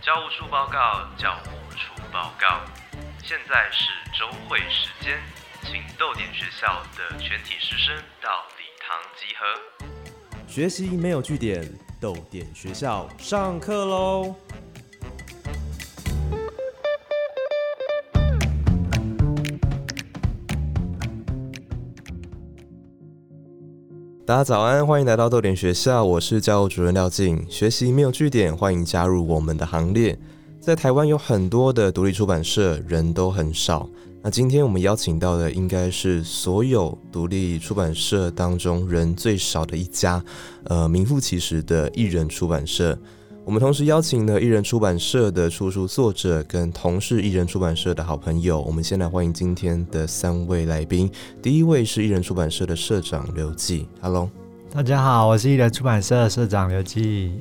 教务处报告，教务处报告。现在是周会时间，请豆点学校的全体师生到礼堂集合。学习没有据点，豆点学校上课喽！大家早安，欢迎来到豆点学校，我是教务主任廖静。学习没有据点，欢迎加入我们的行列。在台湾有很多的独立出版社，人都很少。那今天我们邀请到的，应该是所有独立出版社当中人最少的一家，呃，名副其实的艺人出版社。我们同时邀请了艺人出版社的出书作者跟同是艺人出版社的好朋友。我们先来欢迎今天的三位来宾。第一位是艺人出版社的社长刘记，Hello，大家好，我是艺人出版社社长刘记。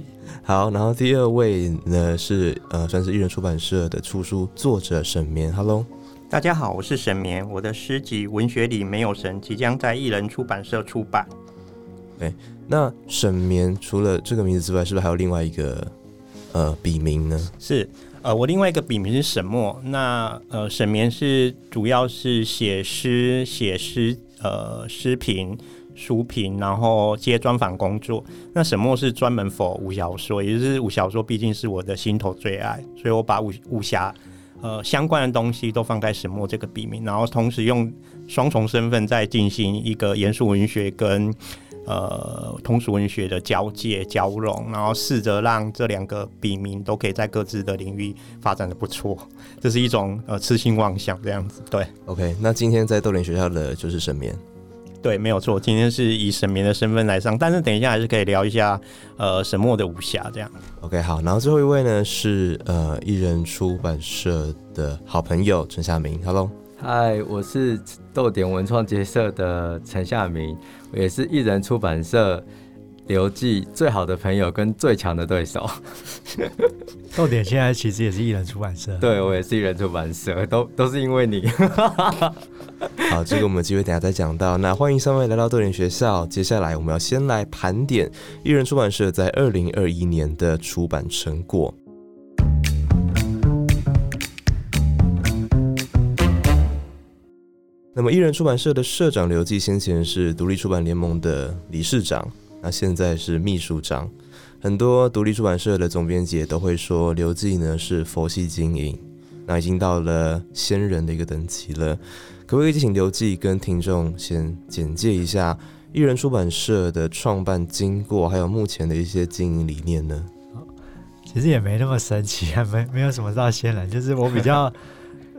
好，然后第二位呢是呃，算是艺人出版社的出书作者沈眠，Hello，大家好，我是沈眠，我的诗集《文学里没有神》即将在艺人出版社出版。对，那沈绵除了这个名字之外，是不是还有另外一个呃笔名呢？是，呃，我另外一个笔名是沈墨。那呃，沈绵是主要是写诗、写诗呃诗评、书评，然后接专访工作。那沈墨是专门否武小说，也就是武小说，毕竟是我的心头最爱，所以我把武武侠呃相关的东西都放在沈墨这个笔名，然后同时用双重身份在进行一个严肃文学跟。呃，通俗文学的交界交融，然后试着让这两个笔名都可以在各自的领域发展的不错，这是一种呃痴心妄想这样子。对，OK，那今天在豆林学校的就是沈眠，对，没有错，今天是以沈眠的身份来上，但是等一下还是可以聊一下呃沈墨的武侠这样。OK，好，然后最后一位呢是呃艺人出版社的好朋友陈夏明，Hello。嗨，我是豆点文创结社的陈夏明，我也是艺人出版社刘记最好的朋友跟最强的对手。豆点现在其实也是艺人出版社，对我也是艺人出版社，都都是因为你。好，这个我们机会等下再讲到。那欢迎三位来到豆点学校，接下来我们要先来盘点艺人出版社在二零二一年的出版成果。那么，艺人出版社的社长刘记先前是独立出版联盟的理事长，那现在是秘书长。很多独立出版社的总编辑都会说，刘记呢是佛系经营，那已经到了仙人的一个等级了。可不可以请刘记跟听众先简介一下艺人出版社的创办经过，还有目前的一些经营理念呢？其实也没那么神奇啊，没没有什么到仙人，就是我比较。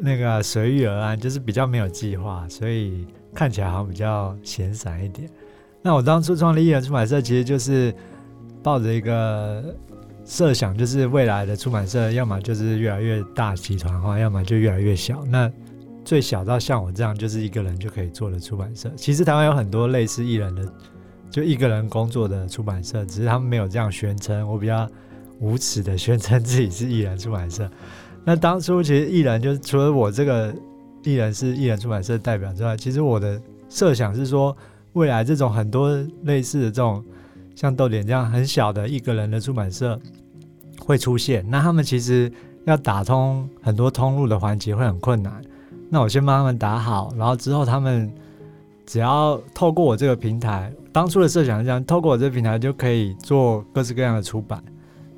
那个随遇而安，就是比较没有计划，所以看起来好像比较闲散一点。那我当初创立艺人出版社，其实就是抱着一个设想，就是未来的出版社要么就是越来越大集团化，要么就越来越小。那最小到像我这样，就是一个人就可以做的出版社。其实台湾有很多类似艺人的，就一个人工作的出版社，只是他们没有这样宣称。我比较无耻的宣称自己是艺人出版社。那当初其实艺人就是除了我这个艺人是艺人出版社代表之外，其实我的设想是说，未来这种很多类似的这种像豆点这样很小的一个人的出版社会出现。那他们其实要打通很多通路的环节会很困难。那我先帮他们打好，然后之后他们只要透过我这个平台，当初的设想是这样，透过我这个平台就可以做各式各样的出版，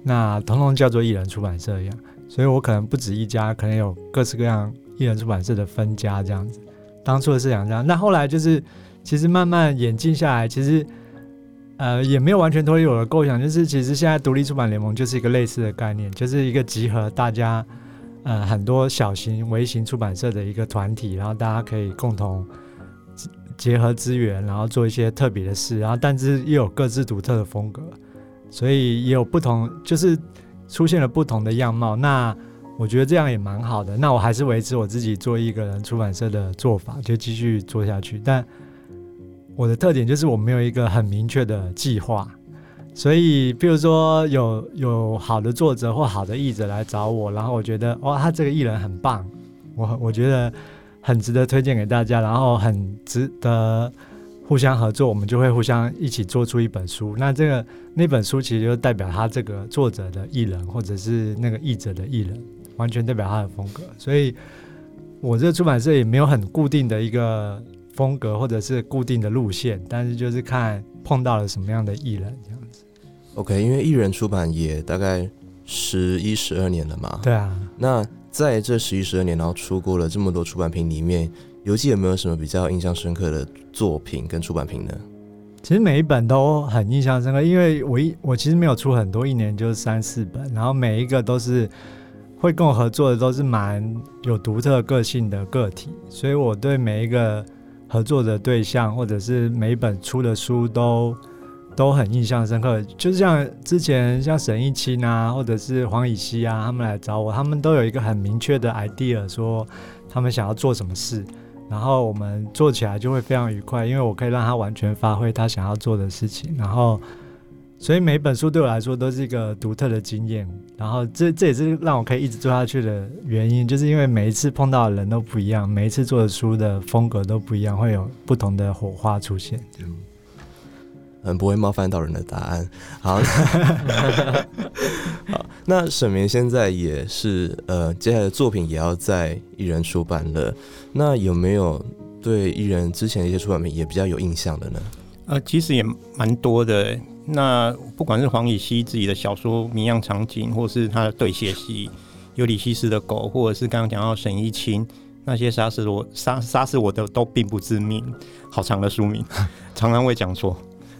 那统统叫做艺人出版社一样。所以我可能不止一家，可能有各式各样艺人出版社的分家这样子。当初的是想这样，那后来就是，其实慢慢演进下来，其实呃也没有完全脱离我的构想。就是其实现在独立出版联盟就是一个类似的概念，就是一个集合大家呃很多小型、微型出版社的一个团体，然后大家可以共同结合资源，然后做一些特别的事，然后但是又有各自独特的风格，所以也有不同，就是。出现了不同的样貌，那我觉得这样也蛮好的。那我还是维持我自己做一个人出版社的做法，就继续做下去。但我的特点就是我没有一个很明确的计划，所以比如说有有好的作者或好的译者来找我，然后我觉得哇，他这个艺人很棒，我我觉得很值得推荐给大家，然后很值得互相合作，我们就会互相一起做出一本书。那这个那本书其实就代表他这个作者的艺人，或者是那个译者的艺人，完全代表他的风格。所以，我这个出版社也没有很固定的一个风格，或者是固定的路线，但是就是看碰到了什么样的艺人这样子。OK，因为艺人出版也大概十一十二年了嘛。对啊，那在这十一十二年，然后出过了这么多出版品里面，游记有没有什么比较印象深刻的作品跟出版品呢？其实每一本都很印象深刻，因为我一我其实没有出很多，一年就三四本，然后每一个都是会跟我合作的，都是蛮有独特个性的个体，所以我对每一个合作的对象，或者是每一本出的书都都很印象深刻。就像之前像沈一清啊，或者是黄以希啊，他们来找我，他们都有一个很明确的 idea，说他们想要做什么事。然后我们做起来就会非常愉快，因为我可以让他完全发挥他想要做的事情。然后，所以每本书对我来说都是一个独特的经验。然后这这也是让我可以一直做下去的原因，就是因为每一次碰到的人都不一样，每一次做的书的风格都不一样，会有不同的火花出现。嗯很不会冒犯到人的答案。好，好，那沈明现在也是呃，接下来的作品也要在艺人出版了。那有没有对艺人之前的一些出版品也比较有印象的呢？呃，其实也蛮多的。那不管是黄以希自己的小说《谜样场景》，或是他的对写戏《尤里西斯的狗》，或者是刚刚讲到沈一清那些杀死我杀杀死我的都并不致命，好长的书名，常常会讲错。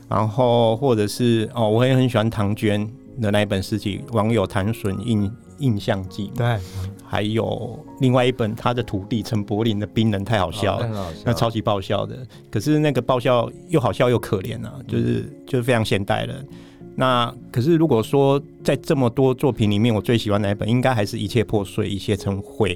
然后或者是哦，我也很喜欢唐娟的那一本诗集《网友谈损印印象记》，对，还有另外一本他的徒弟陈柏霖的《冰人》，太好笑了。那超级爆笑的，可是那个爆笑又好笑又可怜啊，就是就是非常现代的。那可是如果说在这么多作品里面，我最喜欢哪一本，应该还是一切破碎，一切成灰，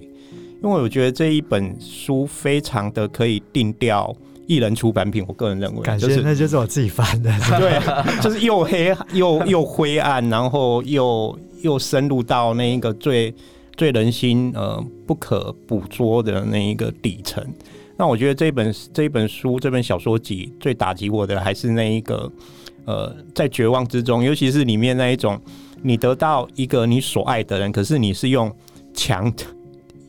因为我觉得这一本书非常的可以定调艺人出版品，我个人认为感谢，就是那就是我自己翻的。对，就是又黑又又灰暗，然后又又深入到那一个最最人心呃不可捕捉的那一个底层。那我觉得这本这本书这本小说集最打击我的还是那一个呃在绝望之中，尤其是里面那一种你得到一个你所爱的人，可是你是用强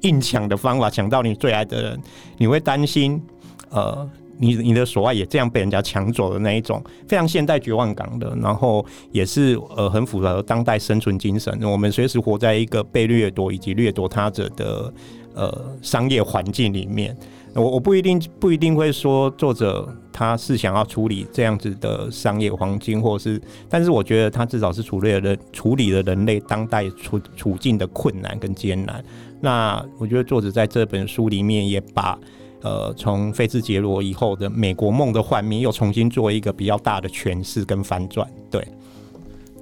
硬抢的方法抢到你最爱的人，你会担心呃。你你的所爱也这样被人家抢走的那一种非常现代绝望感的，然后也是呃很符合当代生存精神。我们随时活在一个被掠夺以及掠夺他者的呃商业环境里面。我我不一定不一定会说作者他是想要处理这样子的商业黄金，或是，但是我觉得他至少是处理了人处理了人类当代处处境的困难跟艰难。那我觉得作者在这本书里面也把。呃，从菲兹杰罗以后的美国梦的幻灭，又重新做一个比较大的诠释跟翻转。对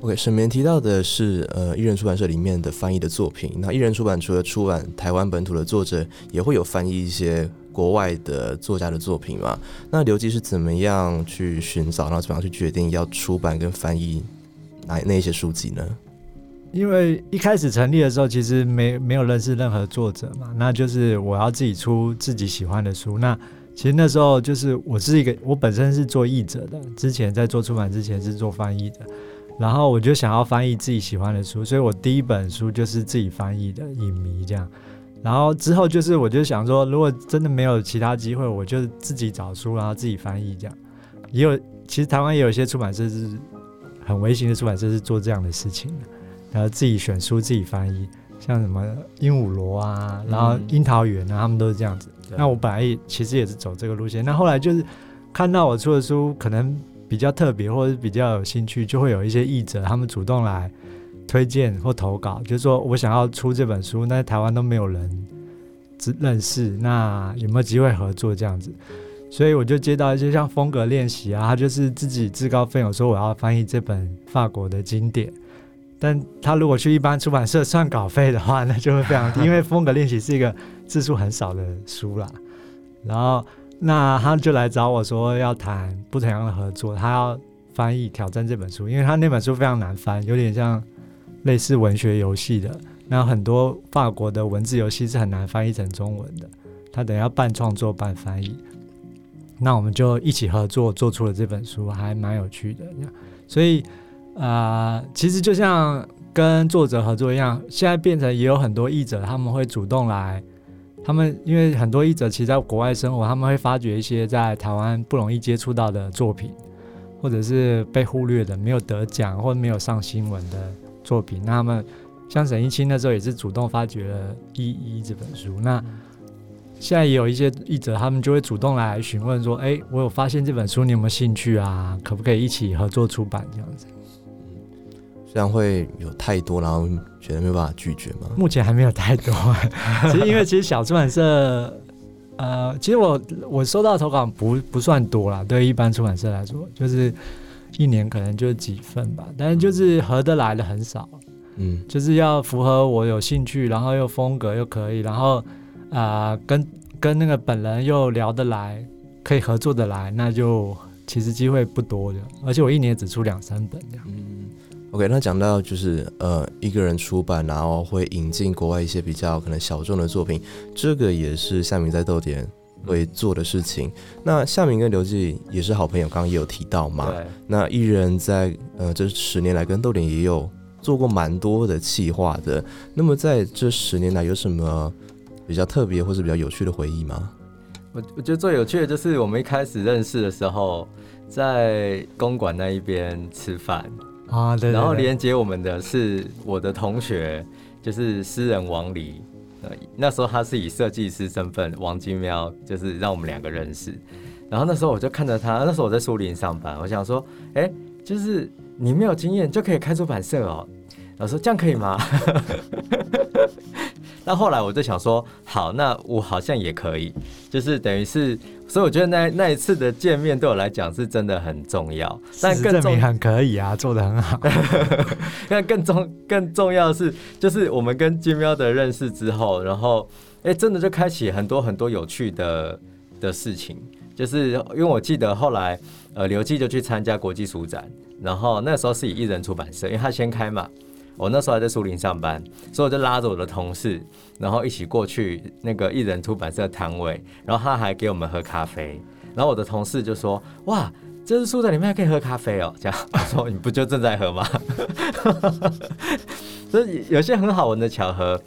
，OK，沈绵提到的是呃，艺人出版社里面的翻译的作品。那艺人出版除了出版台湾本土的作者，也会有翻译一些国外的作家的作品嘛？那刘基是怎么样去寻找，然后怎么样去决定要出版跟翻译哪那一些书籍呢？因为一开始成立的时候，其实没没有认识任何作者嘛，那就是我要自己出自己喜欢的书。那其实那时候就是我是一个，我本身是做译者的，之前在做出版之前是做翻译的，然后我就想要翻译自己喜欢的书，所以我第一本书就是自己翻译的《影迷》这样。然后之后就是我就想说，如果真的没有其他机会，我就自己找书，然后自己翻译这样。也有其实台湾也有一些出版社是很微型的出版社是做这样的事情的。然后自己选书，自己翻译，像什么鹦鹉螺啊，然后樱桃园啊，他们都是这样子。那我本来也其实也是走这个路线，那后来就是看到我出的书可能比较特别，或者是比较有兴趣，就会有一些译者他们主动来推荐或投稿，就是说我想要出这本书，那台湾都没有人知认识，那有没有机会合作这样子？所以我就接到一些像风格练习啊，他就是自己自告奋勇说我要翻译这本法国的经典。但他如果去一般出版社算稿费的话，那就会非常低，因为风格练习是一个字数很少的书啦。然后，那他就来找我说要谈不同样的合作，他要翻译挑战这本书，因为他那本书非常难翻，有点像类似文学游戏的。那很多法国的文字游戏是很难翻译成中文的，他等要半创作半翻译。那我们就一起合作做出了这本书，还蛮有趣的。所以啊、呃其实就像跟作者合作一样，现在变成也有很多译者他们会主动来。他们因为很多译者其实在国外生活，他们会发掘一些在台湾不容易接触到的作品，或者是被忽略的、没有得奖或者没有上新闻的作品。那他们像沈一清那时候也是主动发掘了《一一》这本书。那现在也有一些译者，他们就会主动来询问说：“哎，我有发现这本书，你有没有兴趣啊？可不可以一起合作出版？”这样子，这样会有太多，然后觉得没有办法拒绝吗？目前还没有太多。其实因为其实小出版社，呃，其实我我收到的投稿不不算多啦，对一般出版社来说，就是一年可能就几份吧，但是就是合得来的很少。嗯，就是要符合我有兴趣，然后又风格又可以，然后啊、呃跟跟那个本人又聊得来，可以合作得来，那就其实机会不多的。而且我一年只出两三本这样。嗯，OK，那讲到就是呃一个人出版，然后会引进国外一些比较可能小众的作品，这个也是夏明在豆点会做的事情。那夏明跟刘记也是好朋友，刚刚也有提到嘛。那艺人在呃这十年来跟豆点也有做过蛮多的企划的。那么在这十年来有什么比较特别或是比较有趣的回忆吗？我我觉得最有趣的就是我们一开始认识的时候，在公馆那一边吃饭，啊，对对然后连接我们的是我的同学，就是诗人王黎。呃，那时候他是以设计师身份，王金喵就是让我们两个认识。然后那时候我就看着他，那时候我在苏林上班，我想说，哎、就是你没有经验就可以开出版社哦。然后说这样可以吗？那后来我就想说，好，那我好像也可以，就是等于是，所以我觉得那那一次的见面对我来讲是真的很重要，但更重证明很可以啊，做的很好。那更重更重要的是，就是我们跟金喵的认识之后，然后哎、真的就开启很多很多有趣的的事情。就是因为我记得后来，呃，刘记就去参加国际书展，然后那时候是以艺人出版社，因为他先开嘛。我那时候还在树林上班，所以我就拉着我的同事，然后一起过去那个艺人出版社摊位，然后他还给我们喝咖啡，然后我的同事就说：“哇，这是书展里面还可以喝咖啡哦。”这样我说：“你不就正在喝吗？” 所以有些很好玩的巧合，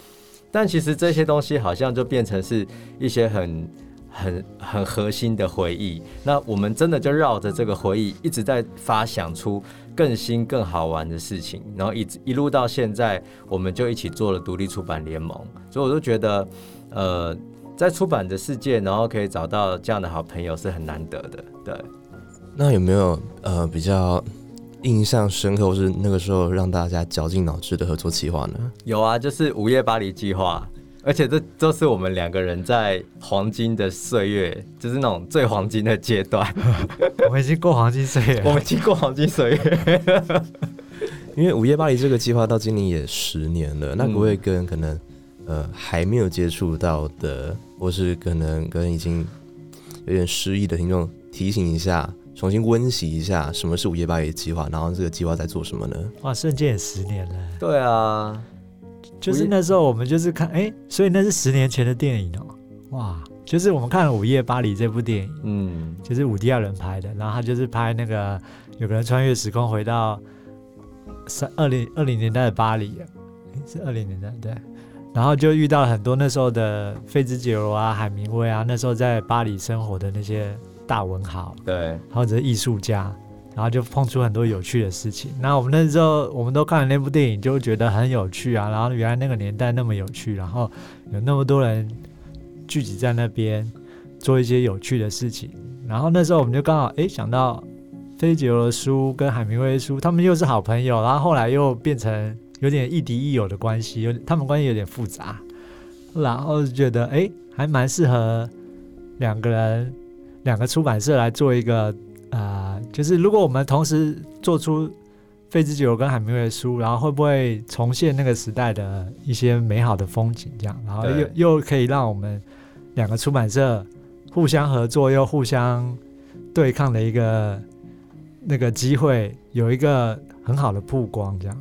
但其实这些东西好像就变成是一些很、很、很核心的回忆。那我们真的就绕着这个回忆，一直在发想出更新、更好玩的事情，然后一直一路到现在，我们就一起做了独立出版联盟。所以我都觉得，呃，在出版的世界，然后可以找到这样的好朋友是很难得的。对。那有没有呃比较印象深刻，或是那个时候让大家绞尽脑汁的合作计划呢？有啊，就是午夜巴黎计划，而且这都是我们两个人在黄金的岁月，就是那种最黄金的阶段，我们已经过黄金岁月，我们已经过黄金岁月。因为午夜巴黎这个计划到今年也十年了，那不会跟可能呃还没有接触到的，或是可能跟已经有点失忆的听众提醒一下，重新温习一下什么是午夜巴黎计划，然后这个计划在做什么呢？哇，瞬间也十年了。对啊，就是那时候我们就是看，哎、所以那是十年前的电影哦、哇，就是我们看了《午夜巴黎》这部电影，嗯，就是伍迪·艾伦拍的，然后他就是拍那个有个人穿越时空回到三二零二零年代的巴黎，诶是二零年代对，然后就遇到了很多那时候的费兹杰罗啊、海明威啊，那时候在巴黎生活的那些大文豪。对，或者是艺术家，然后就碰出很多有趣的事情。那我们那时候我们都看了那部电影，就觉得很有趣啊，然后原来那个年代那么有趣，然后有那么多人聚集在那边做一些有趣的事情。然后那时候我们就刚好诶想到菲杰罗的书跟海明威的书，他们又是好朋友，然后后来又变成有点亦敌亦友的关系，有他们关系有点复杂，然后就觉得诶还蛮适合两个人两个出版社来做一个啊、就是如果我们同时做出费兹杰罗跟海明威的书，然后会不会重现那个时代的一些美好的风景？这样，然后又又可以让我们两个出版社互相合作又互相对抗的一个那个机会，有一个很好的曝光，这样。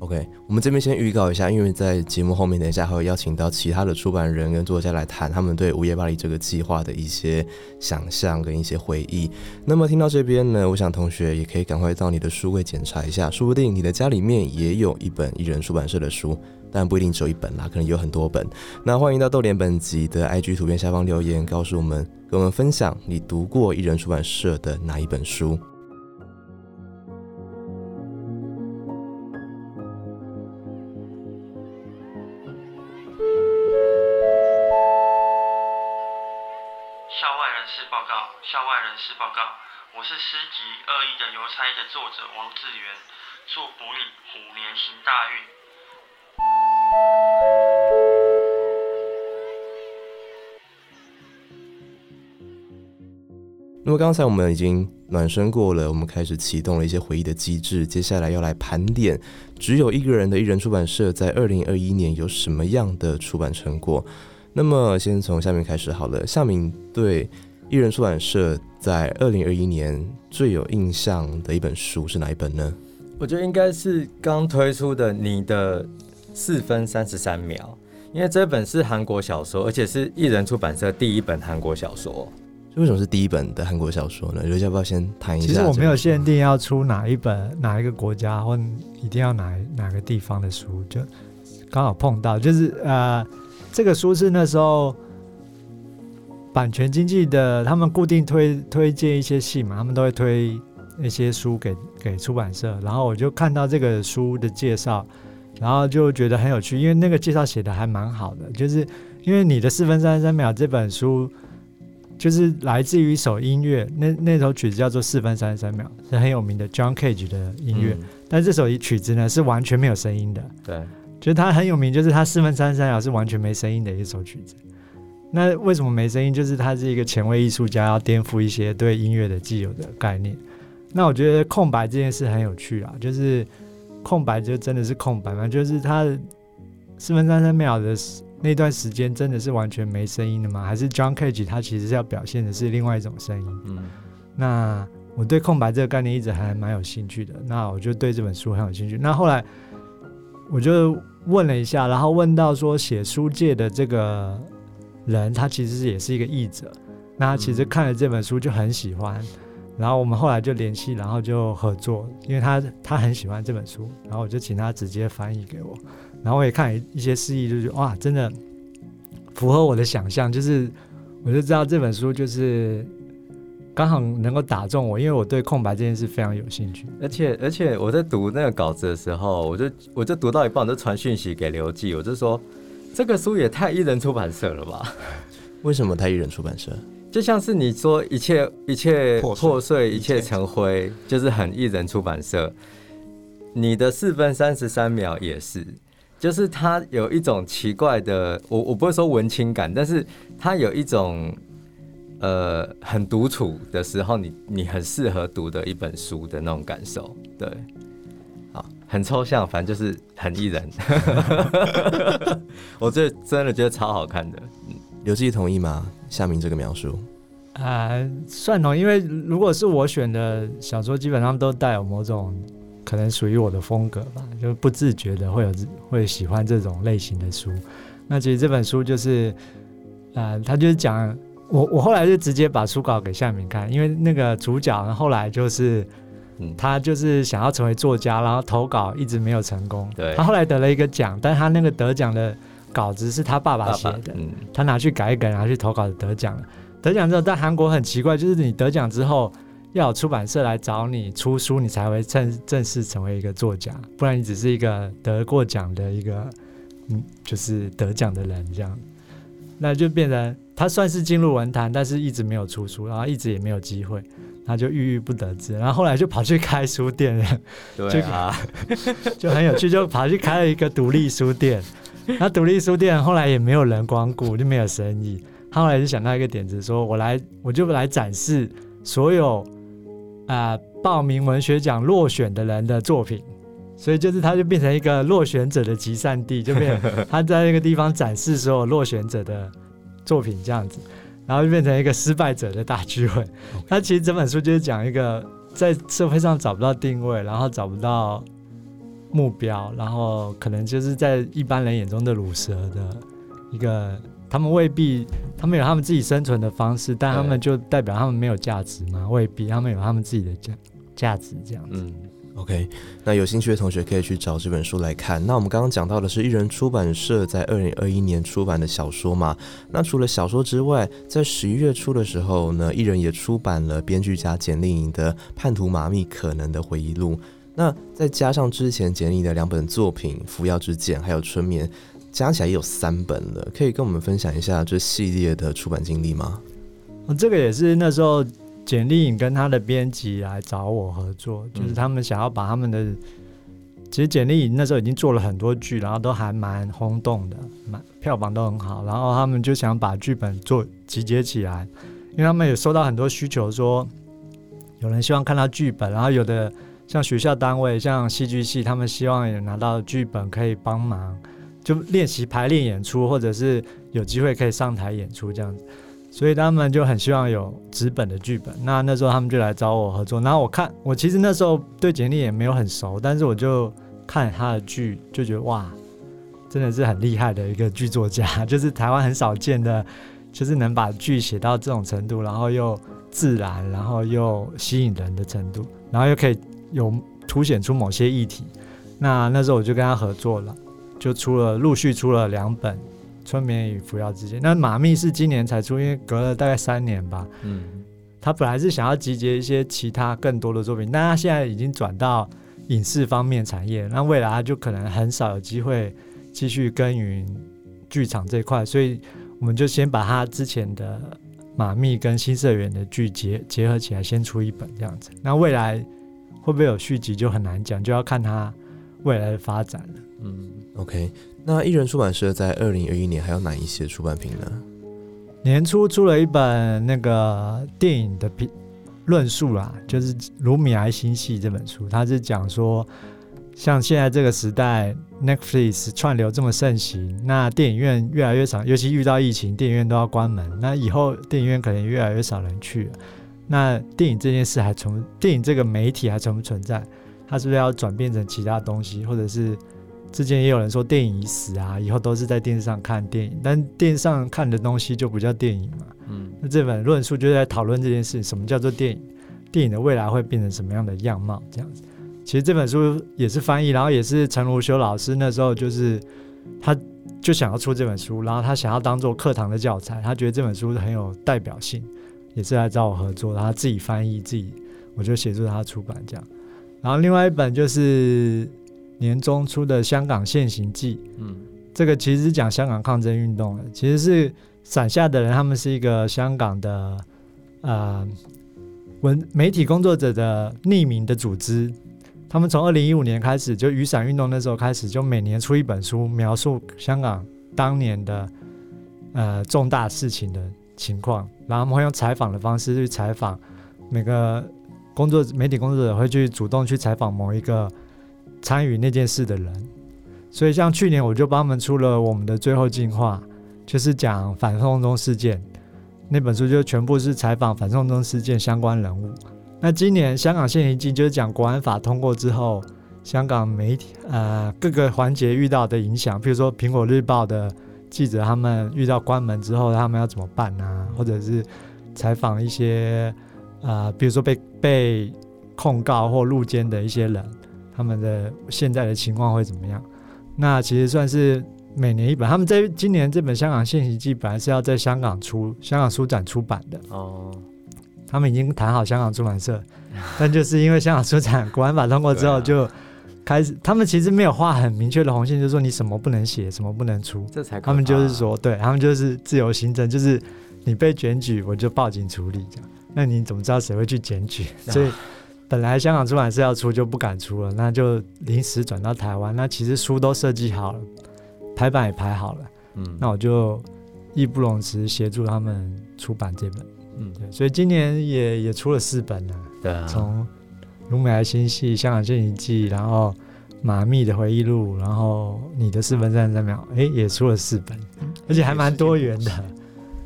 OK，我们这边先预告一下，因为在节目后面，等一下还会邀请到其他的出版人跟作家来谈他们对《午夜巴黎》这个计划的一些想象跟一些回忆。那么听到这边呢，我想同学也可以赶快到你的书柜检查一下，说不定你的家里面也有一本艺人出版社的书，但不一定只有一本啦，可能有很多本。那欢迎到豆联本集的 IG 图片下方留言，告诉我们，跟我们分享你读过艺人出版社的哪一本书。作者王志源，祝福你虎年行大运。那么刚才我们已经暖身过了，我们开始启动了一些回忆的机制，接下来要来盘点只有一个人的艺人出版社在二零二一年有什么样的出版成果。那么先从下面开始好了，夏明对。艺人出版社在二零二一年最有印象的一本书是哪一本呢？我觉得应该是刚推出的《你的四分三十三秒》，因为这本是韩国小说，而且是艺人出版社第一本韩国小说。为什么是第一本的韩国小说呢？刘要不要先谈一下？其实我没有限定要出哪一本、哪一个国家或一定要哪哪个地方的书，就刚好碰到，就是呃，这个书是那时候。版权经济的，他们固定推推荐一些戏嘛，他们都会推一些书给给出版社，然后我就看到这个书的介绍，然后就觉得很有趣，因为那个介绍写的还蛮好的，就是因为你的四分三十三秒这本书，就是来自于一首音乐，那那首曲子叫做四分三十三秒，是很有名的 John Cage 的音乐，但这首曲子呢是完全没有声音的，对，就是它很有名，就是它四分三十三秒是完全没声音的一首曲子。那为什么没声音？就是他是一个前卫艺术家，要颠覆一些对音乐的既有的概念。那我觉得空白这件事很有趣啊，就是空白就真的是空白嘛，就是他四分三三秒的那段时间真的是完全没声音的吗？还是 John Cage 他其实是要表现的是另外一种声音？嗯，那我对空白这个概念一直还蛮有兴趣的。那我就对这本书很有兴趣。那后来我就问了一下，然后问到说写书界的这个。人他其实也是一个译者，那其实看了这本书就很喜欢，然后我们后来就联系，然后就合作，因为他他很喜欢这本书，然后我就请他直接翻译给我，然后我也看一些示意，就是哇，真的符合我的想象，就是我就知道这本书就是刚好能够打中我，因为我对空白这件事非常有兴趣，而且而且我在读那个稿子的时候，我就我就读到一半，我就传讯息给刘记，我就说。这个书也太艺人出版社了吧？为什么太艺人出版社？就像是你说一切一切破碎，一切成灰，就是很艺人出版社。你的四分三十三秒也是，就是它有一种奇怪的，我我不会说文青感，但是它有一种呃很独处的时候，你你很适合读的一本书的那种感受，对。很抽象，反正就是很艺人。我这真的觉得超好看的。刘志同意吗？夏明这个描述啊，算同，因为如果是我选的小说，基本上都带有某种可能属于我的风格吧，就不自觉的会有会喜欢这种类型的书。那其实这本书就是，呃，他就是讲我，我后来就直接把书稿给夏明看，因为那个主角后来就是。他就是想要成为作家，然后投稿一直没有成功。对，他后来得了一个奖，但他那个得奖的稿子是他爸爸写的，他拿去改一改，然后去投稿得奖了。得奖之后，在韩国很奇怪，就是你得奖之后要有出版社来找你出书，你才会正正式成为一个作家，不然你只是一个得过奖的一个，嗯，就是得奖的人这样，那就变成他算是进入文坛，但是一直没有出书，然后一直也没有机会。他就郁郁不得志，然后后来就跑去开书店了，对啊，就很有趣，就跑去开了一个独立书店。那独立书店后来也没有人光顾，就没有生意。他后来就想到一个点子，说我来，我就来展示所有啊报名文学奖落选的人的作品，所以就是他就变成一个落选者的集散地，就变 他在那个地方展示所有落选者的作品这样子。然后就变成一个失败者的大聚会。他其实整本书就是讲一个在社会上找不到定位，然后找不到目标，然后可能就是在一般人眼中的乳蛇的一个，他们未必，他们有他们自己生存的方式，但他们就代表他们没有价值吗？未必，他们有他们自己的价价值这样子。嗯，OK，那有兴趣的同学可以去找这本书来看。那我们刚刚讲到的是艺人出版社在二零二一年出版的小说嘛？那除了小说之外，在十一月初的时候呢，艺人也出版了编剧家简令颖的《叛徒马密可能的回忆录》。那再加上之前简历的两本作品《服药之剑》还有《春眠》，加起来也有三本了。可以跟我们分享一下这系列的出版经历吗？哦，这个也是那时候简历颖跟他的编辑来找我合作，就是他们想要把他们的，其实简历颖那时候已经做了很多剧，然后都还蛮轰动的，蛮票房都很好，然后他们就想把剧本做集结起来，因为他们也收到很多需求说。有人希望看到剧本，然后有的像学校单位、像戏剧系，他们希望也拿到剧本可以帮忙，就练习排练演出，或者是有机会可以上台演出这样子。所以他们就很希望有纸本的剧本。那那时候他们就来找我合作。然后我看，我其实那时候对简历也没有很熟，但是我就看他的剧，就觉得哇，真的是很厉害的一个剧作家，就是台湾很少见的，就是能把剧写到这种程度，然后又自然，然后又吸引人的程度，然后又可以有凸显出某些议题。那那时候我就跟他合作了，就出了陆续出了两本。春眠与服药之间，那马密是今年才出，因为隔了大概三年吧。嗯，他本来是想要集结一些其他更多的作品，但他现在已经转到影视方面产业，那未来他就可能很少有机会继续耕耘剧场这一块，所以我们就先把他之前的马密跟新社员的剧结结合起来，先出一本这样子。那未来会不会有续集就很难讲，就要看他未来的发展了。嗯，OK，那艺人出版社在二零二一年还有哪一些出版品呢？年初出了一本那个电影的评论述啦，就是《卢米埃星系》这本书，它是讲说，像现在这个时代，Netflix 串流这么盛行，那电影院越来越少，尤其遇到疫情，电影院都要关门，那以后电影院可能越来越少人去。那电影这件事还存，电影这个媒体还存不存在？它是不是要转变成其他东西，或者是？之前也有人说电影已死啊，以后都是在电视上看电影，但电视上看的东西就不叫电影嘛。嗯，那这本论述就在讨论这件事，什么叫做电影？电影的未来会变成什么样的样貌？这样子，其实这本书也是翻译，然后也是陈如修老师那时候就是他就想要出这本书，然后他想要当做课堂的教材，他觉得这本书很有代表性，也是来找我合作，然后他自己翻译，自己我就协助他出版这样。然后另外一本就是。年中出的《香港现行记》，嗯，这个其实是讲香港抗争运动的，其实是伞下的人，他们是一个香港的呃文媒体工作者的匿名的组织，他们从二零一五年开始，就雨伞运动那时候开始，就每年出一本书，描述香港当年的呃重大事情的情况，然后他们会用采访的方式去采访每个工作媒体工作者会去主动去采访某一个。参与那件事的人，所以像去年我就帮他们出了我们的最后进化，就是讲反送中事件那本书，就全部是采访反送中事件相关人物。那今年香港现行记就是讲国安法通过之后，香港媒体呃各个环节遇到的影响，比如说苹果日报的记者他们遇到关门之后，他们要怎么办啊？或者是采访一些呃，比如说被被控告或入监的一些人。他们的现在的情况会怎么样？那其实算是每年一本。他们在今年这本《香港现行记》本来是要在香港出，香港书展出版的。哦，他们已经谈好香港出版社，但就是因为香港书展国安法通过之后，就开始、啊、他们其实没有画很明确的红线，就是说你什么不能写，什么不能出。这才他们就是说，对他们就是自由行政，就是你被检举，我就报警处理这样。那你怎么知道谁会去检举？所以。本来香港出版社要出就不敢出了，那就临时转到台湾。那其实书都设计好了，排版也排好了，嗯，那我就义不容辞协助他们出版这本，嗯，对，所以今年也也出了四本了，对啊，从《卢美爱心系》《香港现行记》，然后《马密的回忆录》，然后《你的四分三十三秒》，哎，也出了四本，而且还蛮多元的。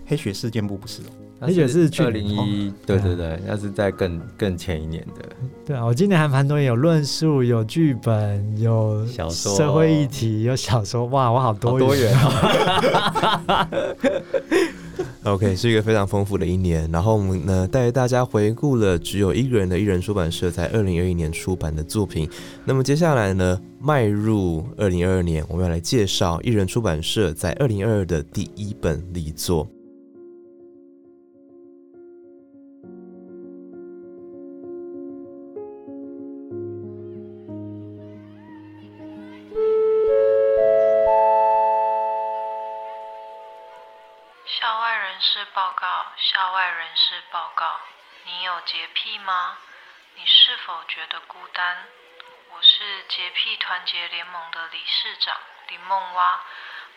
黑雪事件簿不是哦。而且是二零一，对对对，那是在更更前一年的。对啊，我今年还蛮多，有论述，有剧本，有小说社会议题，有小说，哇，我好多好多元啊！OK，是一个非常丰富的一年。然后我们呢带大家回顾了只有一个人的艺人出版社在二零二一年出版的作品。那么接下来呢，迈入二零二二年，我们要来介绍艺人出版社在二零二二的第一本力作。的孤单？我是洁癖团结联盟的理事长林梦蛙，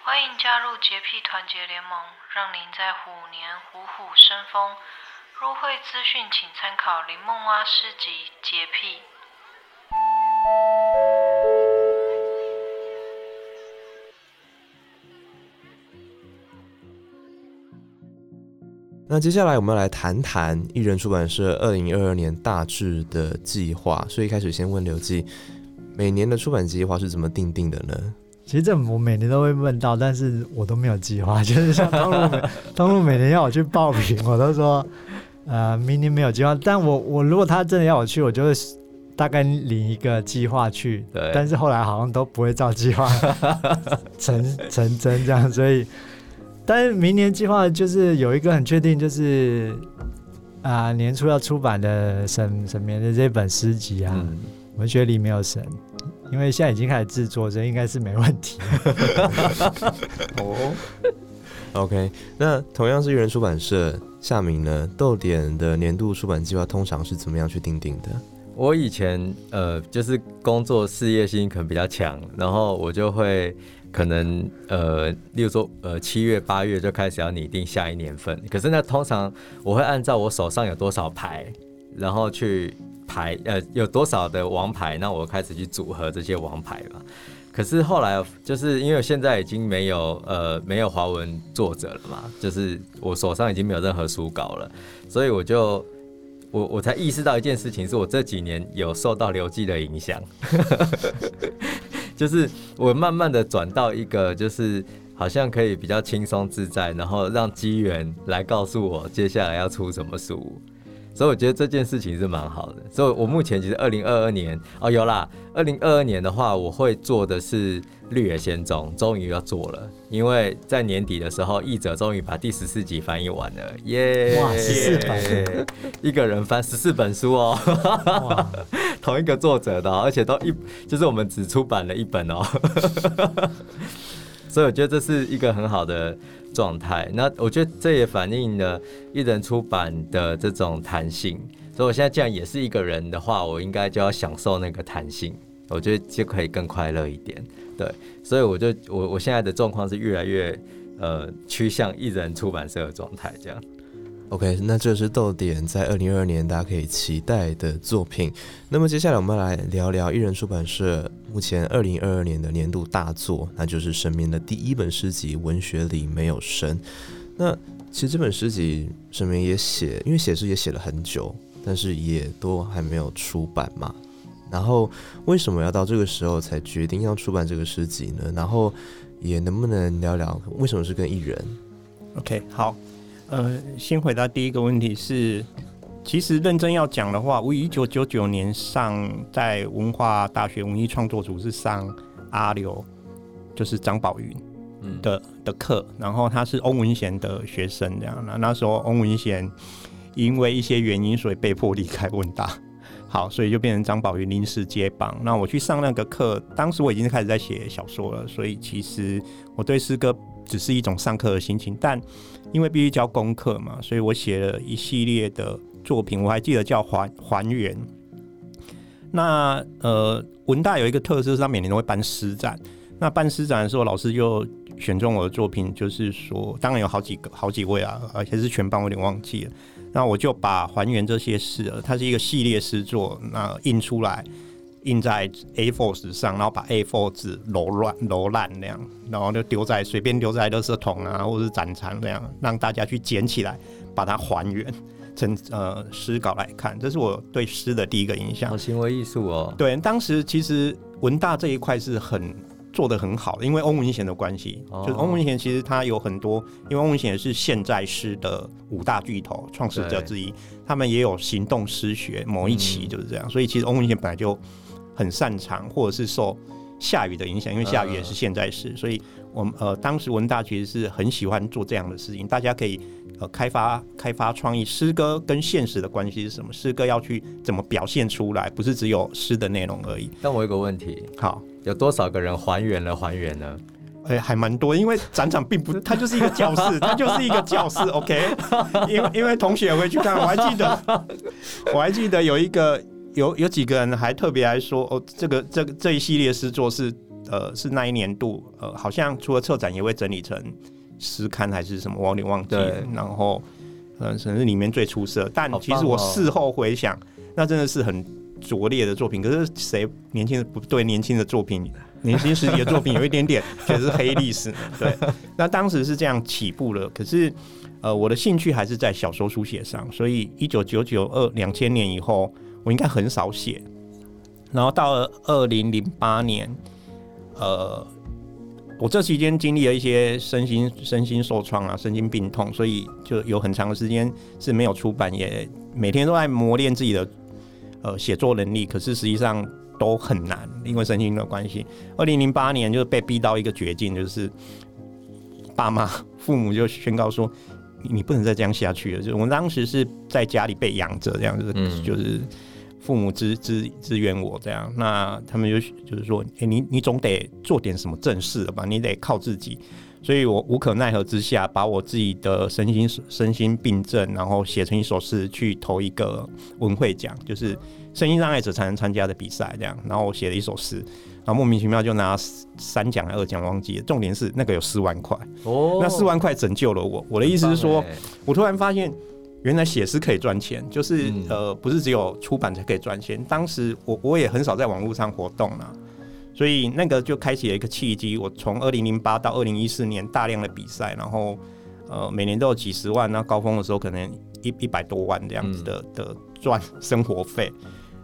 欢迎加入洁癖团结联盟，让您在虎年虎虎生风。入会资讯请参考林梦蛙诗集《洁癖》。那接下来我们要来谈谈艺人出版社二零二二年大致的计划。所以一开始先问刘记，每年的出版计划是怎么定定的呢？其实这我每年都会问到，但是我都没有计划。就是像当路每 通路每年要我去报名，我都说 呃明年没有计划。但我我如果他真的要我去，我就会大概领一个计划去。对但是后来好像都不会照计划成成真这样，所以但是明年计划就是有一个很确定，就是啊、年初要出版的沈沈眠的这本诗集啊，嗯，文学里没有神。因为现在已经开始制作，所以应该是没问题。哦，OK，那同样是艺人出版社，夏明呢，豆点的年度出版计划通常是怎么样去定定的？我以前呃，就是工作事业心可能比较强，然后我就会可能呃，例如说呃，七月八月就开始要拟定下一年份。可是呢，通常我会按照我手上有多少牌，然后去排呃有多少的王牌，那我开始去组合这些王牌嘛。可是后来就是因为现在已经没有呃没有华文作者了嘛，就是我手上已经没有任何书稿了，所以我就我我才意识到一件事情，是我这几年有受到刘记的影响，就是我慢慢的转到一个就是好像可以比较轻松自在，然后让机缘来告诉我接下来要出什么书。所以我觉得这件事情是蛮好的，所以我目前其实二零二二年哦有啦，二零二二年的话，我会做的是《绿野仙踪》，终于要做了，因为在年底的时候，译者终于把第十四集翻译完了，耶！哇十四本。一个人翻十四本书哦，同一个作者的哦、而且都一就是我们只出版了一本哦，所以我觉得这是一个很好的状态。那我觉得这也反映了艺人出版的这种弹性。所以我现在既然也是一个人的话，我应该就要享受那个弹性，我觉得就可以更快乐一点。对，所以我就我我现在的状况是越来越呃趋向艺人出版社的状态，这样。OK，那这是豆点在二零二二年大家可以期待的作品。那么接下来我们来聊聊艺人出版社目前二零二二年的年度大作，那就是神明的第一本诗集《文学里没有神》。那其实这本诗集神明也写，因为写诗也写了很久，但是也都还没有出版嘛。然后为什么要到这个时候才决定要出版这个诗集呢？然后也能不能聊聊为什么是跟艺人？OK，好，呃，先回答第一个问题是，其实认真要讲的话，我一九九九年上在文化大学文艺创作组是上阿刘，就是张宝云嗯的的课，然后他是翁文贤的学生，这样。那那时候翁文贤因为一些原因，所以被迫离开文大。好，所以就变成张宝云临时接棒。那我去上那个课，当时我已经开始在写小说了，所以其实我对诗歌只是一种上课的心情，但因为必须交功课嘛，所以我写了一系列的作品，我还记得叫还还原。那呃，文大有一个特色是，他每年都会办诗展。那办诗展的时候，老师就选中我的作品，就是说，当然有好几个、好几位啊，而且是全班，我有点忘记了。那我就把还原这些诗，呃它是一个系列诗作，那印出来，印在 A4 纸上，然后把 A4 纸揉乱、揉烂那样，然后就丢在随便丢在垃圾桶啊，或者是展场那样，让大家去捡起来，把它还原。成呃诗稿来看，这是我对诗的第一个印象好。行为艺术哦，对，当时其实文大这一块是很做的很好的，因为翁文贤的关系，哦就是翁文贤其实他有很多，因为翁文贤是现在诗的五大巨头创始者之一，他们也有行动诗学某一期嗯就是这样，所以其实翁文贤本来就很擅长，或者是受下雨的影响，因为下雨也是现在诗，所以我们呃当时文大其实是很喜欢做这样的事情，大家可以呃开发开发创意，诗歌跟现实的关系是什么？诗歌要去怎么表现出来，不是只有诗的内容而已。但我有个问题，好，有多少个人还原了还原呢？哎、还蛮多，因为展场并不，它就是一个教室，它就是一个教室，OK。因为因为同学也会去看，我还记得，我还记得有一个有有几个人还特别来说，哦，这个这个这一系列诗作是呃是那一年度呃好像除了策展也会整理成诗刊还是什么，我有点忘记了对。然后嗯可能是里面最出色，但其实我哦事后回想，那真的是很拙劣的作品。可是谁年轻的不对年轻的作品，年轻时期的作品有一点点 觉得是黑历史？对，那当时是这样起步了。可是呃，我的兴趣还是在小说书写上，所以一九九九二两千年以后，我应该很少写。然后到了二零零八年，呃，我这期间经历了一些身心身心受创啊，身心病痛，所以就有很长的时间是没有出版，也每天都在磨练自己的呃写作能力，可是实际上都很难，因为身心的关系。二零零八年就是被逼到一个绝境，就是爸妈父母就宣告说。你你不能再这样下去了。就我们当时是在家里被养着，这样就是、嗯就是父母支支支援我这样。那他们就就是说，哎、你你总得做点什么正事了吧？你得靠自己。所以我无可奈何之下，把我自己的身心身心病症，然后写成一首诗去投一个文会奖，就是身心障碍者才能参加的比赛这样。然后我写了一首诗，然后莫名其妙就拿三奖还二奖忘记了。重点是那个有四万块，哦那四万块拯救了我。我的意思是说，欸我突然发现，原来写诗可以赚钱，就是、嗯呃，不是只有出版才可以赚钱。当时我我也很少在网络上活动啦，所以那个就开启了一个契机。我从二零零八到二零一四年大量的比赛，然后呃每年都有几十万，那高峰的时候可能一一百多万这样子的、的赚生活费。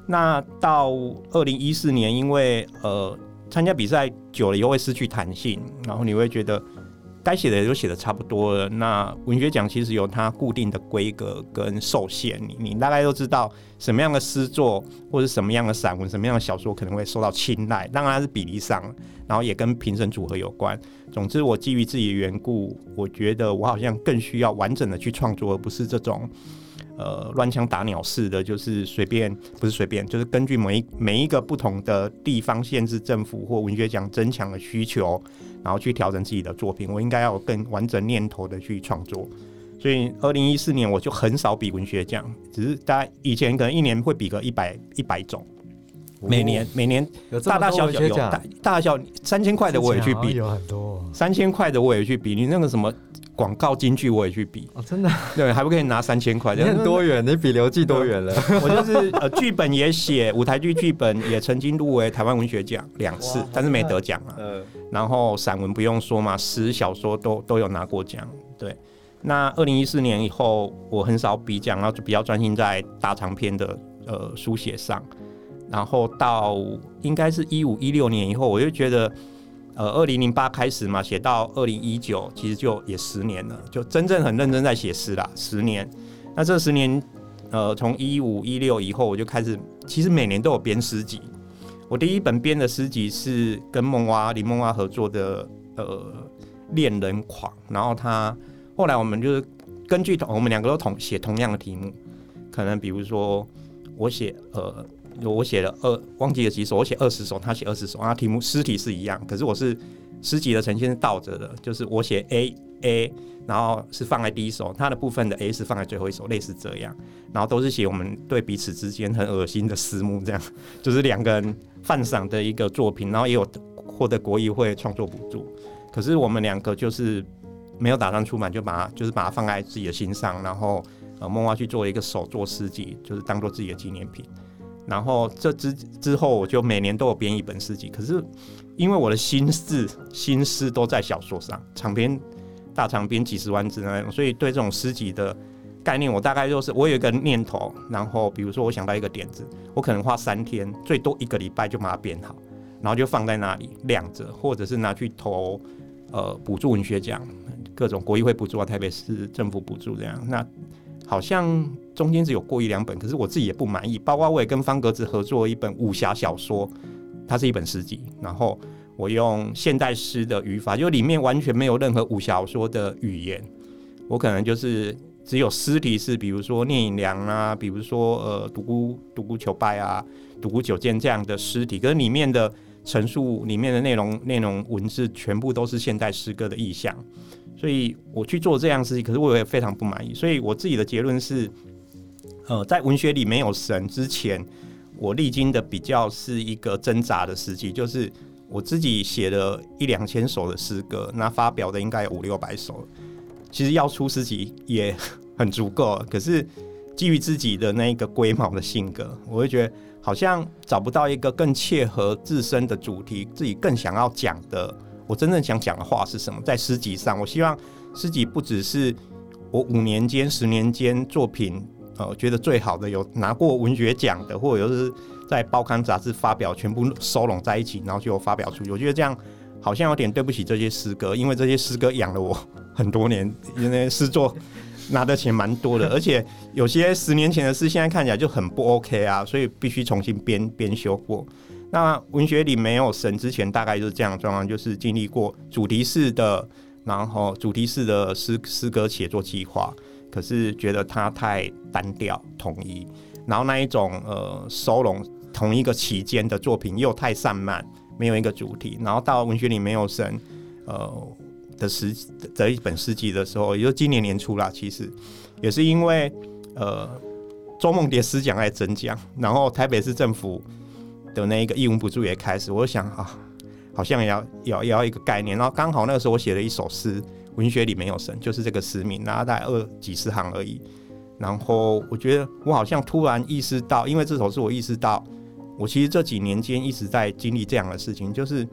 那到二零一四年，因为呃参加比赛久了以后会失去弹性，然后你会觉得该写的也都写的差不多了。那文学奖其实有它固定的规格跟受限，你你大概都知道什么样的诗作或者什么样的散文、什么样的小说可能会受到青睐，当然是比例上，然后也跟评审组合有关。总之，我基于自己的缘故，我觉得我好像更需要完整的去创作，而不是这种。呃，乱枪打鸟式的，就是随便，不是随便，就是根据每一每一个不同的地方县市政府或文学奖增强的需求，然后去调整自己的作品。我应该要有更完整念头的去创作。所以，二零一四年我就很少比文学奖，只是大家以前可能一年会比个一百一百种，每年每年有大大小小有大，大小三千块的我也去比，有很多哦，三千块的我也去比，你那个什么广告金句我也去比，哦，真的，对，还不可以拿三千块，你很多远，你比刘记多远了。我就是呃，剧本也写，舞台剧剧本也曾经入围台湾文学奖两次，但是没得奖啊。呃，然后散文不用说嘛，诗小说都都有拿过奖。对，那二零一四年以后，我很少比奖，然后就比较专心在大长篇的呃书写上。然后到应该是一五一六年以后，我就觉得。呃，二零零八开始嘛，写到二零一九，其实就也十年了，就真正很认真在写诗啦，十年。那这十年，呃，从一五一六以后，我就开始，其实每年都有编诗集。我第一本编的诗集是跟梦蛙林梦蛙合作的，呃，恋人狂。然后他后来我们就是根据同我们两个都同写同样的题目，可能比如说我写呃。我写了二，忘记了几首，我写二十首，他写二十首，然后题目诗题是一样，可是我是诗集的呈现是倒着的，就是我写 A A，然后是放在第一首，他的部分的 A 是放在最后一首，类似这样，然后都是写我们对彼此之间很恶心的私慕，这样 就是两个人犯赏的一个作品，然后也有获得国艺会创作补助，可是我们两个就是没有打算出版，就把它就是把它放在自己的心上，然后呃梦蛙去做一个手作诗集，就是当做自己的纪念品。然后这之之后，我就每年都有编一本诗集。可是因为我的心思心思都在小说上，长篇大长篇几十万字那种，所以对这种诗集的概念，我大概就是我有一个念头，然后比如说我想到一个点子，我可能花三天，最多一个礼拜就把它编好，然后就放在那里晾着，或者是拿去投呃补助文学奖，各种国议会补助啊，台北市政府补助这样。那好像中间只有过一两本，可是我自己也不满意。包括我也跟方格子合作一本武侠小说，它是一本诗集，然后我用现代诗的语法，就里面完全没有任何武侠小说的语言，我可能就是只有诗题是，比如说聂隐娘啊，比如说呃独孤独孤求败啊，独孤九剑这样的诗体，可是里面的陈述里面的内容内容文字全部都是现代诗歌的意象。所以我去做这样事情，可是我也非常不满意。所以我自己的结论是，呃，在文学里没有神之前，我历经的比较是一个挣扎的时期，就是我自己写了一两千首的诗歌，那发表的应该有五六百首，其实要出诗集也很足够。可是基于自己的那一个龟毛的性格，我会觉得好像找不到一个更切合自身的主题，自己更想要讲的。我真正想讲的话是什么？在诗集上，我希望诗集不只是我五年间、十年间作品，呃，觉得最好的有拿过文学奖的，或者是在报刊杂志发表，全部收拢在一起，然后就发表出去。我觉得这样好像有点对不起这些诗歌，因为这些诗歌养了我 很多年，因为诗作拿的钱蛮多的，而且有些十年前的诗，现在看起来就很不 OK 啊，所以必须重新编编修过。那文学里没有神之前，大概就是这样状况，就是经历过主题式的，然后主题式的诗诗歌写作计划，可是觉得它太单调统一，然后那一种呃收拢同一个期间的作品又太散漫，没有一个主题，然后到文学里没有神呃的诗的一本诗集的时候，也就今年年初啦，其实也是因为呃周梦蝶诗奖在增奖，然后台北市政府。的那一个译文补助也开始，我想啊，好像也要要要一个概念，然后刚好那个时候我写了一首诗，文学里没有神，就是这个诗名，然后大概二几十行而已。然后我觉得我好像突然意识到，因为这首诗我意识到，我其实这几年间一直在经历这样的事情，就是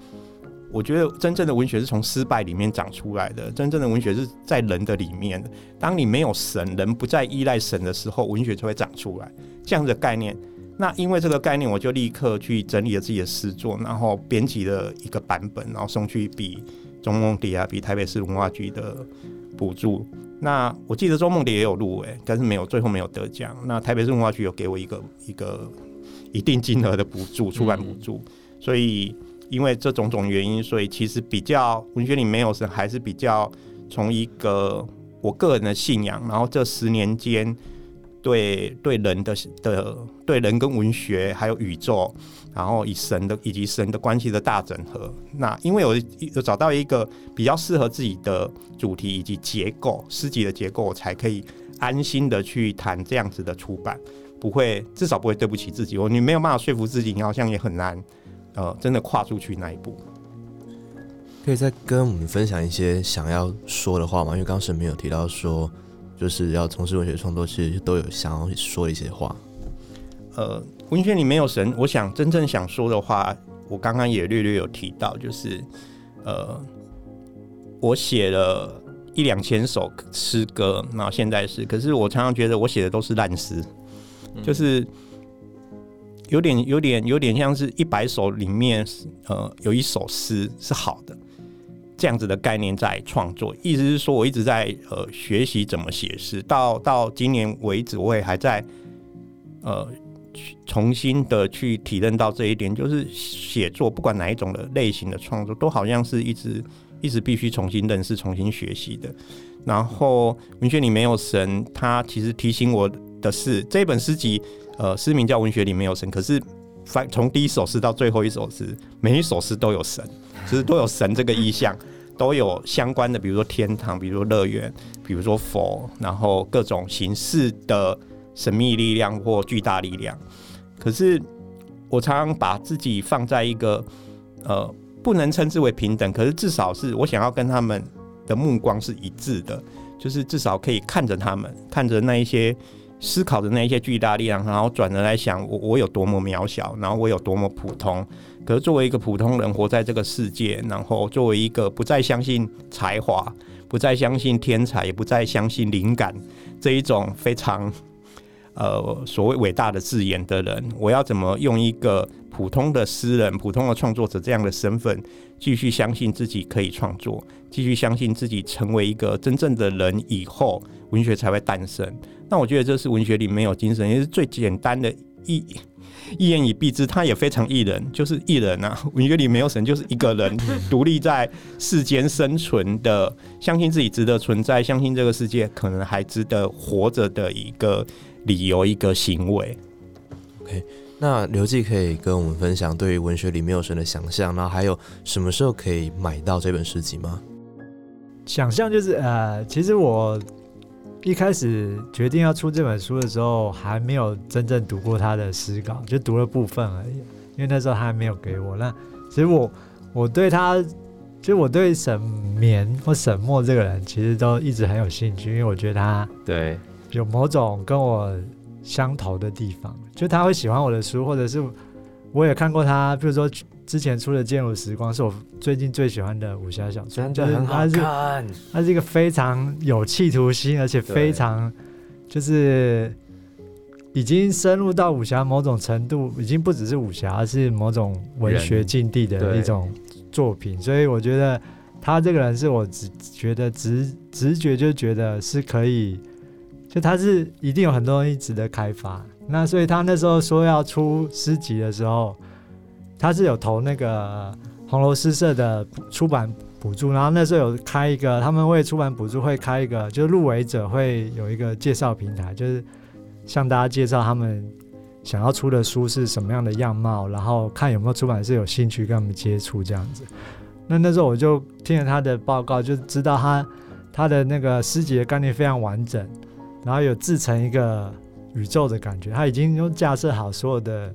我觉得真正的文学是从失败里面长出来的，真正的文学是在人的里面。当你没有神，人不再依赖神的时候，文学就会长出来，这样的概念。那因为这个概念，我就立刻去整理了自己的诗作，然后编辑了一个版本，然后送去比中梦蝶啊，比台北市文化局的补助。那我记得周梦蝶也有入围，但是没有最后没有得奖。那台北市文化局有给我一个一个一定金额的补助，出版补助。所以因为这种种原因，所以其实比较文学里没有是还是比较从一个我个人的信仰，然后这十年间。对对人的的对人跟文学还有宇宙，然后以神的以及神的关系的大整合。那因为我有找到一个比较适合自己的主题以及结构诗集的结构，我才可以安心的去谈这样子的出版，不会至少不会对不起自己。我你没有办法说服自己，你好像也很难呃真的跨出去那一步。可以再跟我们分享一些想要说的话吗？因为刚神没有提到说。就是要从事文学创作，其实都有想要说一些话。呃，文学里没有神，我想真正想说的话，我刚刚也略略有提到，就是呃，我写了一两千首诗歌，那现在是，可是我常常觉得我写的都是烂诗，就是有点有点有点像是一百首里面，呃，有一首诗是好的。这样子的概念在创作，意思是说我一直在呃学习怎么写诗，到到今年为止，我也还在呃重新的去体认到这一点，就是写作不管哪一种的类型的创作，都好像是一直一直必须重新认识、重新学习的。然后文学里没有神，他其实提醒我的是，这本诗集呃诗名叫《文学里没有神》，可是从第一首诗到最后一首诗，每一首诗都有神。其实都有神这个意象，都有相关的，比如说天堂，比如说乐园，比如说佛，然后各种形式的神秘力量或巨大力量。可是我常常把自己放在一个呃，不能称之为平等，可是至少是我想要跟他们的目光是一致的，就是至少可以看着他们，看着那一些思考的那一些巨大力量，然后转而来想我我有多么渺小，然后我有多么普通。可是作为一个普通人活在这个世界，然后作为一个不再相信才华、不再相信天才、也不再相信灵感这一种非常呃所谓伟大的字眼的人，我要怎么用一个普通的诗人、普通的创作者这样的身份，继续相信自己可以创作，继续相信自己成为一个真正的人以后，文学才会诞生。那我觉得这是文学里没有精神，也是最简单的一一言以蔽之，他也非常一人，就是一人啊。文学里没有神，就是一个人 独立在世间生存的，相信自己值得存在，相信这个世界可能还值得活着的一个理由，一个行为。OK，那刘记可以跟我们分享对于文学里没有神的想象，然后还有什么时候可以买到这本诗集吗？想象就是呃，其实我一开始决定要出这本书的时候，还没有真正读过他的诗稿，就读了部分而已。因为那时候他还没有给我。那其实我我对他，其实我对沈眠或沈墨这个人，其实都一直很有兴趣，因为我觉得他对，有某种跟我相投的地方，就他会喜欢我的书，或者是我也看过他，比如说之前出的《剑舞时光》是我最近最喜欢的武侠小说，很好看。他是一个非常有企图心，而且非常就是已经深入到武侠某种程度，已经不只是武侠，而是某种文学境地的一种作品。所以我觉得他这个人是我直觉得直直觉就觉得是可以，就他是一定有很多东西值得开发。那所以他那时候说要出诗集的时候，他是有投那个红楼诗社的出版补助，然后那时候有开一个，他们为出版补助会开一个，就是入围者会有一个介绍平台，就是向大家介绍他们想要出的书是什么样的样貌，然后看有没有出版社有兴趣跟他们接触这样子。那那时候我就听了他的报告，就知道他他的那个诗集的概念非常完整，然后有制成一个宇宙的感觉，他已经用架设好所有的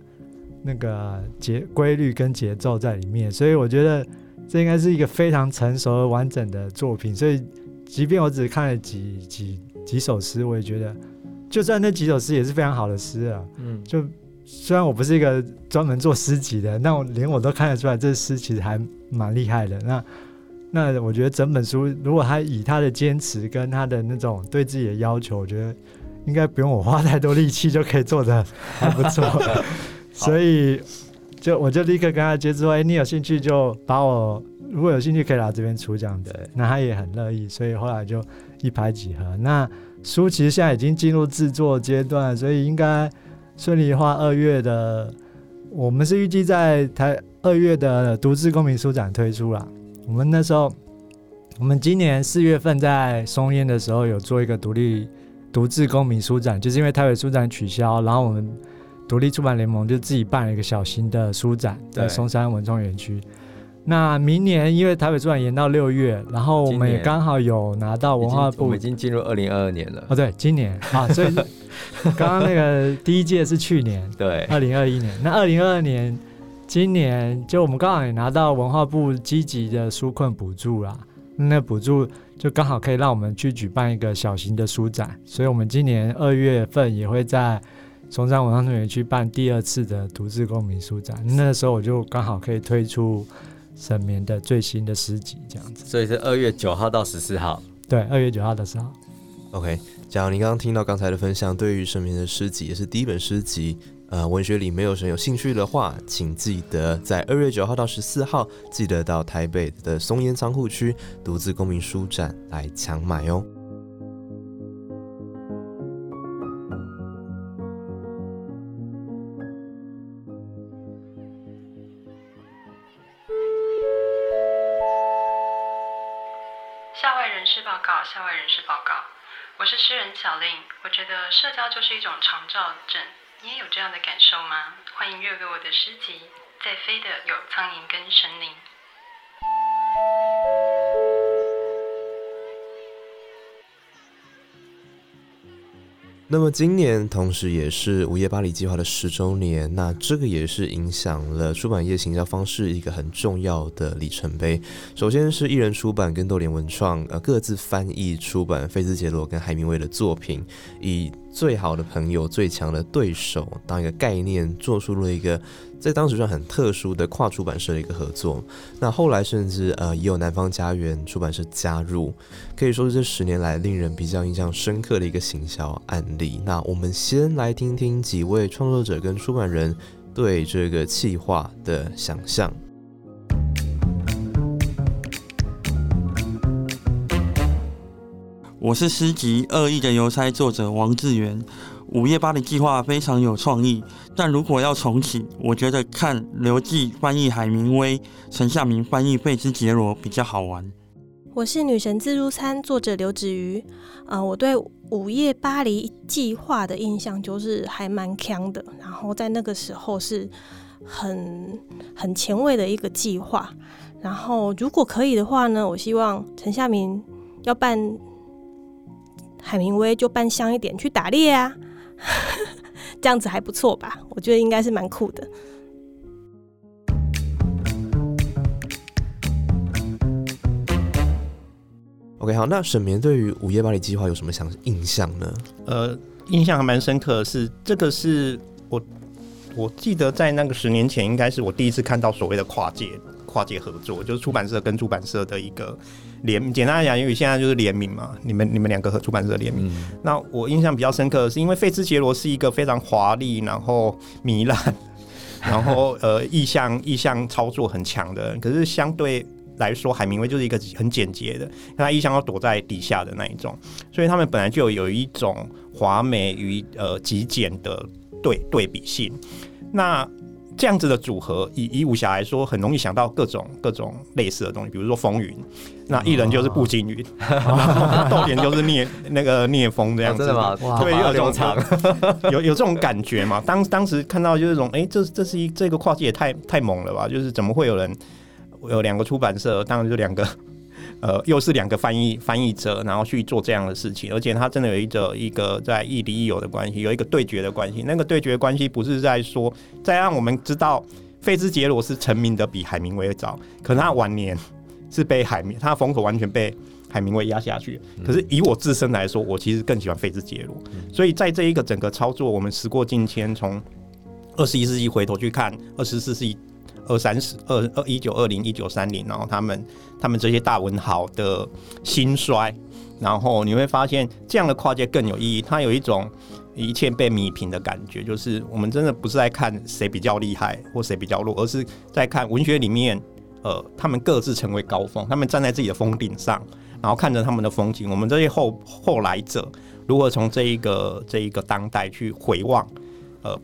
那个节规律跟节奏在里面，所以我觉得这应该是一个非常成熟而完整的作品。所以，即便我只看了几几几首诗，我也觉得，就算那几首诗也是非常好的诗啊。嗯，就虽然我不是一个专门做诗集的，那我连我都看得出来，这诗其实还蛮厉害的。那那我觉得整本书，如果他以他的坚持跟他的那种对自己的要求，我觉得应该不用我花太多力气就可以做的还不错。所以就我就立刻跟他接触，哎、你有兴趣就把我如果有兴趣可以来这边出这样子。那他也很乐意，所以后来就一拍即合。那书其实现在已经进入制作阶段，所以应该顺利的话，二月的我们是预计在台二月的独自公民书展推出啦。我们那时候，我们今年四月份在松烟的时候有做一个独立独自公民书展，就是因为台北书展取消，然后我们独立出版联盟就自己办了一个小型的书展，在松山文创园区。那明年因为台北出版延到六月，然后我们也刚好有拿到文化部已经我们已经进入二零二二年了。哦，对，今年啊，所以 刚刚那个第一届是去年，对，二零二一年。那二零二二年，今年就我们刚好也拿到文化部积极的纾困补助啦，那补助就刚好可以让我们去举办一个小型的书展，所以我们今年二月份也会在松山文创园去办第二次的独自公民书展，那时候我就刚好可以推出沈眠的最新的诗集，这样子。所以是二月九号到十四号。对，二月九号的时候。OK，假如您刚刚听到刚才的分享，对于沈眠的诗集也是第一本诗集，呃，文学里没有神有兴趣的话，请记得在二月九号到十四号，记得到台北的松烟仓库区独自公民书展来抢买哦。觉得社交就是一种长照症，你也有这样的感受吗？欢迎阅读我的诗集，在飞的有苍蝇跟神灵。那么今年同时也是午夜巴黎计划的十周年，那这个也是影响了出版业行销方式一个很重要的里程碑。首先是艺人出版跟豆联文创呃各自翻译出版菲兹杰罗跟海明威的作品，以最好的朋友、最强的对手当一个概念，做出了一个在当时算很特殊的跨出版社的一个合作。那后来甚至呃也有南方家园出版社加入，可以说是这十年来令人比较印象深刻的一个行销案例。那我们先来听听几位创作者跟出版人对这个企划的想象。我是诗集《恶意的邮差》作者王志源。午夜巴黎计划非常有创意，但如果要重启，我觉得看刘季翻译海明威、陈夏明翻译费兹杰罗比较好玩。我是女神自助餐作者刘子瑜。呃，我对午夜巴黎计划的印象就是还蛮强的，然后在那个时候是很很前卫的一个计划。然后如果可以的话呢，我希望陈夏明要办。海明威就扮香一点去打猎啊，这样子还不错吧？我觉得应该是蛮酷的。OK，好，那沈眠对于午夜巴黎计划有什么想印象呢？呃，印象还蛮深刻的是，这个是我我记得在那个十年前，应该是我第一次看到所谓的跨界跨界合作，就是出版社跟出版社的一个。联简单来讲，因为现在就是联名嘛，你们你们两个和出版社联名。那我印象比较深刻的是，因为费兹杰罗是一个非常华丽，然后糜烂，然后呃意向意向操作很强的。可是相对来说，海明威就是一个很简洁的，他意向要躲在底下的那一种，所以他们本来就有一种华美与呃极简的对对比性。那这样子的组合，以以武侠来说，很容易想到各种各种类似的东西，比如说风云，那一人就是步惊云，豆点就是聂那个聂风这样子，真的吗？对，有这种有有这种感觉嘛？当当时看到就是这种，哎，这这是一这个跨界也太太猛了吧？就是怎么会有人有两个出版社，当然就两个。呃，又是两个翻译翻译者，然后去做这样的事情，而且他真的有一个一个在亦敌亦友的关系，有一个对决的关系。那个对决关系不是在说，在让我们知道费兹杰罗是成名的比海明威早，可是他晚年是被海明，他的风口完全被海明威压下去。可是以我自身来说，我其实更喜欢费兹杰罗。所以在这一个整个操作，我们时过境迁，从二十一世纪回头去看二十四世纪。二三十二二一九二零一九三零，然后他们他们这些大文豪的兴衰，然后你会发现这样的跨界更有意义。它有一种一切被弥平的感觉，就是我们真的不是在看谁比较厉害或谁比较弱，而是在看文学里面，呃，他们各自成为高峰，他们站在自己的峰顶上，然后看着他们的风景。我们这些后后来者如何从这一个这一个当代去回望，呃。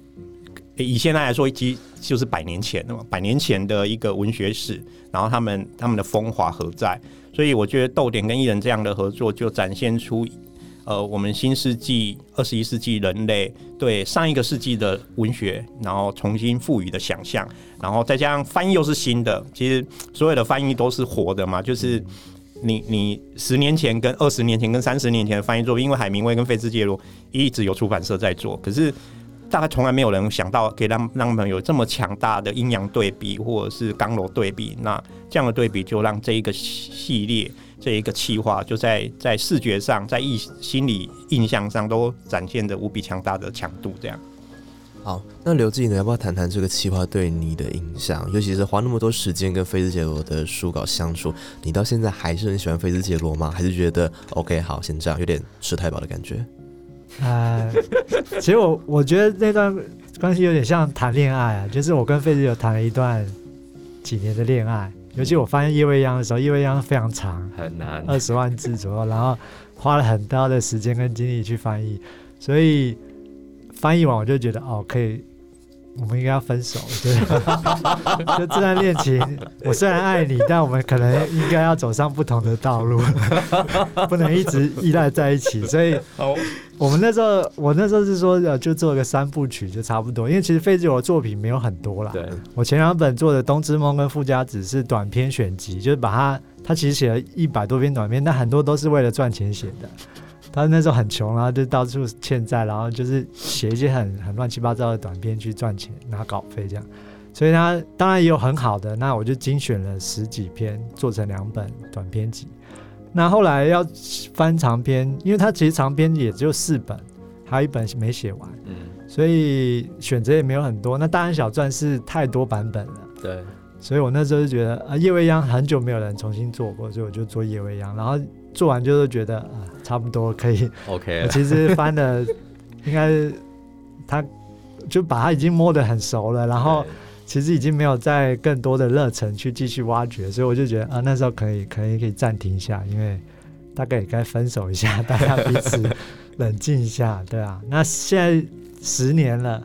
以现在来说，其实就是百年前的嘛，百年前的一个文学史，然后他们他们的风华何在？所以我觉得豆点跟艺人这样的合作，就展现出呃我们新世纪二十一世纪人类对上一个世纪的文学，然后重新赋予的想象，然后再加上翻译又是新的，其实所有的翻译都是活的嘛，就是你你十年前跟二十年前跟三十年前的翻译作品，因为海明威跟费兹杰罗一直有出版社在做，可是。大概从来没有人想到可以让让他们有这么强大的阴阳对比，或者是刚柔对比。那这样的对比就让这一个系列、这一个企划，就在在视觉上、在意心理印象上都展现着无比强大的强度。这样。好，那刘志颖，要不要谈谈这个企划对你的影响？尤其是花那么多时间跟菲兹杰罗的书稿相处，你到现在还是很喜欢菲兹杰罗吗？还是觉得 OK 好，先这样，有点吃太饱的感觉？呃，其实我我觉得那段关系有点像谈恋爱啊，就是我跟费兹有谈了一段几年的恋爱，尤其我发现叶未央的时候，叶未央非常长，很难，二十万字左右，然后花了很大的时间跟精力去翻译，所以翻译完我就觉得哦，可以。我们应该要分手，对，就这段恋情，我虽然爱你，但我们可能应该要走上不同的道路，不能一直依赖在一起。所以，我们那时候，我那时候是说，呃，就做个三部曲就差不多。因为其实费志友的作品没有很多啦，对我前两本做的《冬之梦》跟《富家子》是短篇选集，就是把它，他其实写了一百多篇短篇，但很多都是为了赚钱写的。他那时候很穷，然后就到处欠债，然后就是写一些很很乱七八糟的短篇去赚钱拿稿费这样。所以他当然也有很好的，那我就精选了十几篇做成两本短篇集。那后来要翻长篇，因为他其实长篇也只有四本，还有一本没写完，嗯，所以选择也没有很多。那大安小传是太多版本了，对，所以我那时候就觉得啊，叶未央很久没有人重新做过，所以我就做叶未央。然后做完就是觉得啊，差不多可以。OK 其实翻的 应该他就把它已经摸得很熟了，然后其实已经没有再更多的热忱去继续挖掘，所以我就觉得啊，那时候可以可以可以暂停一下，因为大概也该分手一下，大家彼此冷静一下，对啊。那现在十年了，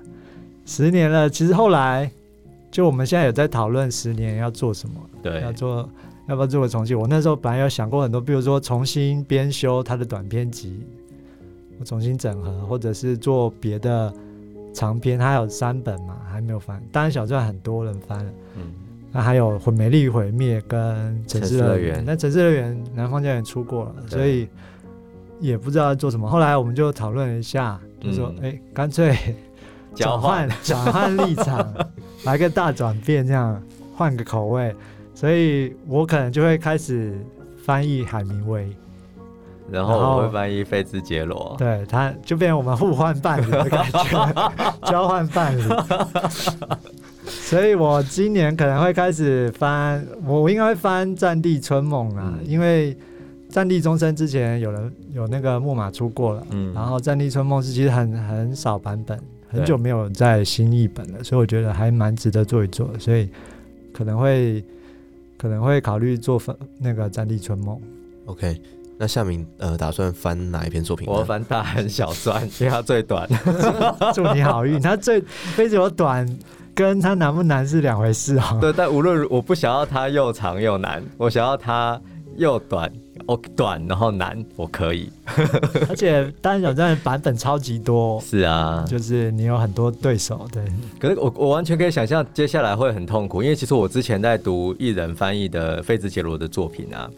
十年了，其实后来就我们现在有在讨论十年要做什么，对要做要不要做个重启？我那时候本来有想过很多，比如说重新编修他的短篇集，我重新整合，或者是做别的长篇，他有三本嘛，还没有翻。当然小传很多人翻了，嗯，那还有《毁美丽毁灭》跟《城市乐园》，那《城市乐园》南方家园出过了，所以也不知道要做什么。后来我们就讨论了一下，就说，嗯哎、干脆转换转换立场，来个大转变，这样换个口味。所以我可能就会开始翻译海明威，然后我会翻译费兹杰罗，对，他就变成我们互换伴侣的感觉，交换伴侣。所以我今年可能会开始翻，我我应该会翻《战地春梦》啊，嗯。因为《战地钟声》之前有人有那个木马出过了，嗯。然后《战地春梦》是其实很很少版本，很久没有在新译本了，所以我觉得还蛮值得做一做，所以可能会可能会考虑做翻那个《战地春梦》。OK，那夏明呃打算翻哪一篇作品？我翻大寒小传，因为它最短。祝你好运。它最非常短，跟它难不难是两回事哦。对，但无论如我不想要它又长又难，我想要它又短，哦短然后难，我可以。而且单人挑战版本超级多，是啊，就是你有很多对手，对，可是我我完全可以想象接下来会很痛苦，因为其实我之前在读艺人翻译的费兹杰罗的作品啊，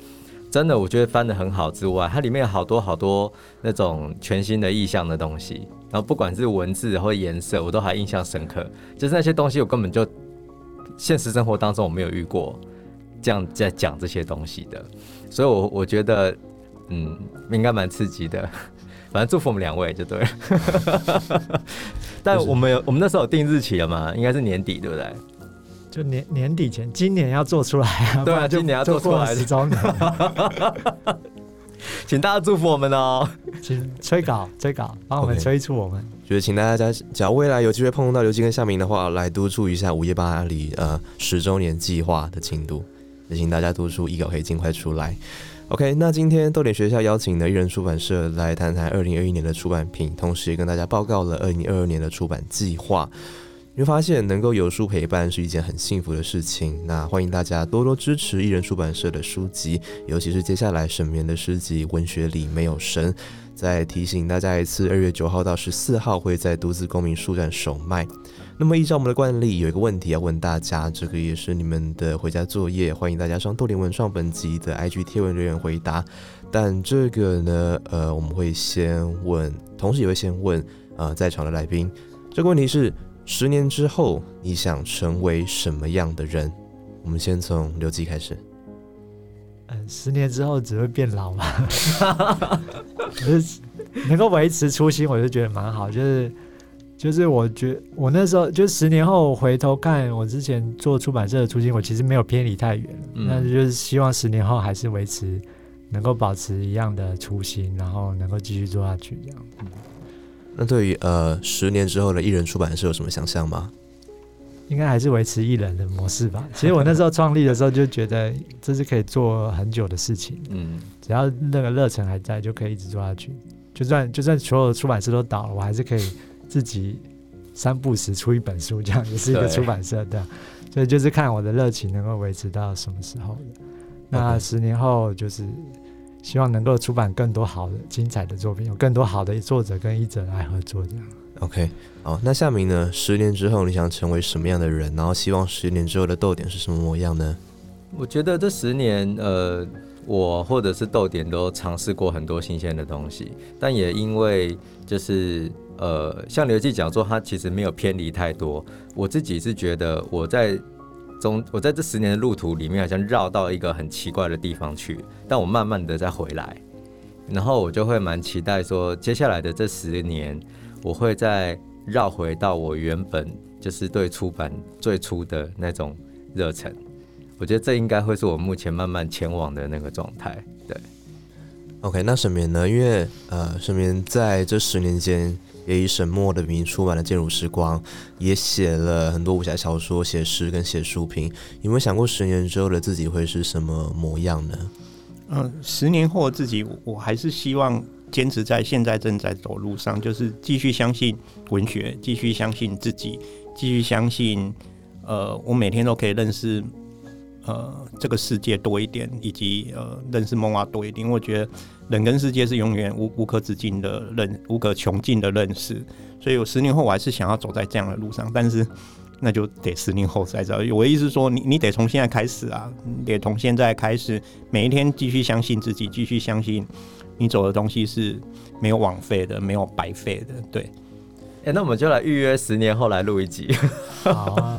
真的我觉得翻的很好之外，它里面有好多好多那种全新的意象的东西，然后不管是文字或颜色，我都还印象深刻。就是那些东西我根本就现实生活当中我没有遇过这样在讲这些东西的，所以我我觉得嗯应该蛮刺激的。反正祝福我们两位就对了。但我们有我们那时候有定日期了嘛？应该是年底，对不对？就年年底前，今年要做出来啊，对啊今年要做出来就过了十周年，请大家祝福我们哦。请催稿催稿，帮我们催促我们。就是请大家，假如未来有机会碰到刘基跟夏明的话，来督促一下午夜巴黎呃十周年计划的进度，也请大家督促译稿可以尽快出来。OK，那今天豆点学校邀请的艺人出版社来谈谈二零二一年的出版品，同时也跟大家报告了二零二二年的出版计划。你会发现，能够有书陪伴是一件很幸福的事情。那欢迎大家多多支持艺人出版社的书籍，尤其是接下来沈绵的诗集《文学里没有神》。再提醒大家一次，二月九号到十四号会在独自公民书展首卖。那么依照我们的惯例，有一个问题要问大家，这个也是你们的回家作业，欢迎大家上豆点文创本集的 IG 贴文留言回答。但这个呢，呃，我们会先问，同时也会先问呃在场的来宾，这个问题是：十年之后你想成为什么样的人？我们先从刘基开始。嗯，十年之后只会变老吧。可是能够维持初心，我就觉得蛮好。就是就是，我觉我那时候就十年后回头看我之前做出版社的初心，我其实没有偏离太远。嗯那就是希望十年后还是维持，能够保持一样的初心，然后能够继续做下去这样。那对于呃十年之后的艺人出版社有什么想象吗？应该还是维持艺人的模式吧。其实我那时候创立的时候就觉得这是可以做很久的事情，嗯，只要那个热忱还在，就可以一直做下去。就算就算所有的出版社都倒了，我还是可以自己三不时出一本书，这样也是一个出版社的。所以就是看我的热情能够维持到什么时候的。那十年后就是希望能够出版更多好的、精彩的作品，有更多好的作者跟译者来合作，这样。OK，好，那夏明呢？十年之后你想成为什么样的人？然后希望十年之后的豆点是什么模样呢？我觉得这十年，呃，我或者是豆点都尝试过很多新鲜的东西，但也因为就是呃，像刘记讲说，他其实没有偏离太多。我自己是觉得我在中，我在这十年的路途里面，好像绕到一个很奇怪的地方去，但我慢慢的再回来。然后我就会蛮期待说，接下来的这十年，我会再绕回到我原本就是对出版最初的那种热忱。我觉得这应该会是我目前慢慢前往的那个状态。对，OK，那沈眠呢？因为呃，沈眠在这十年间也以沈墨的名出版了《渐入时光》，也写了很多武侠小说、写诗跟写书评。有没有想过十年之后的自己会是什么模样呢？嗯，十年后的自己，我还是希望坚持在现在正在走路上，就是继续相信文学，继续相信自己，继续相信，呃，我每天都可以认识。呃，这个世界多一点，以及呃，认识梦啊多一点。我觉得人跟世界是永远无无可止境的认，无可穷尽的认识。所以，我十年后我还是想要走在这样的路上，但是那就得十年后再找。我的意思说，你你得从现在开始啊，得从现在开始，每一天继续相信自己，继续相信你走的东西是没有枉费的，没有白费的，对。哎，那我们就来预约十年后来录一集。好啊，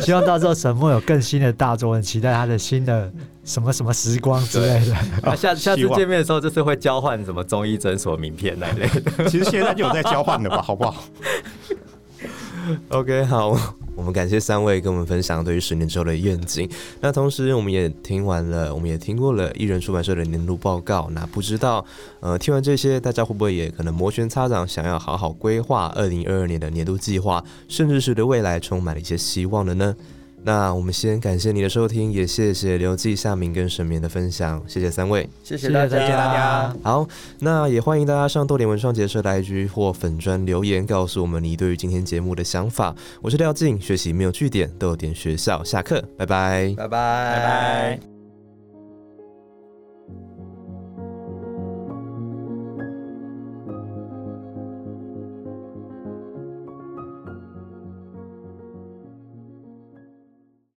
希望到时候沈墨有更新的大作，很期待他的新的什么什么时光之类的。下下次见面的时候，就是会交换什么中医诊所名片那类的。其实现在就有在交换了吧，好不好 OK，好，我们感谢三位跟我们分享对于十年之后的愿景。那同时，我们也听完了，我们也听过了艺人出版社的年度报告。那不知道，呃，听完这些，大家会不会也可能摩拳擦掌，想要好好规划二零二二年的年度计划，甚至是对未来充满了一些希望的呢？那我们先感谢你的收听，也谢谢刘记、夏明跟沈眠的分享，谢谢三位，谢谢大家。好，那也欢迎大家上豆点文创结社的 IG 或粉砖留言，告诉我们你对于今天节目的想法。我是廖静，学习没有据点，豆点学校下课，拜拜，拜拜，拜拜。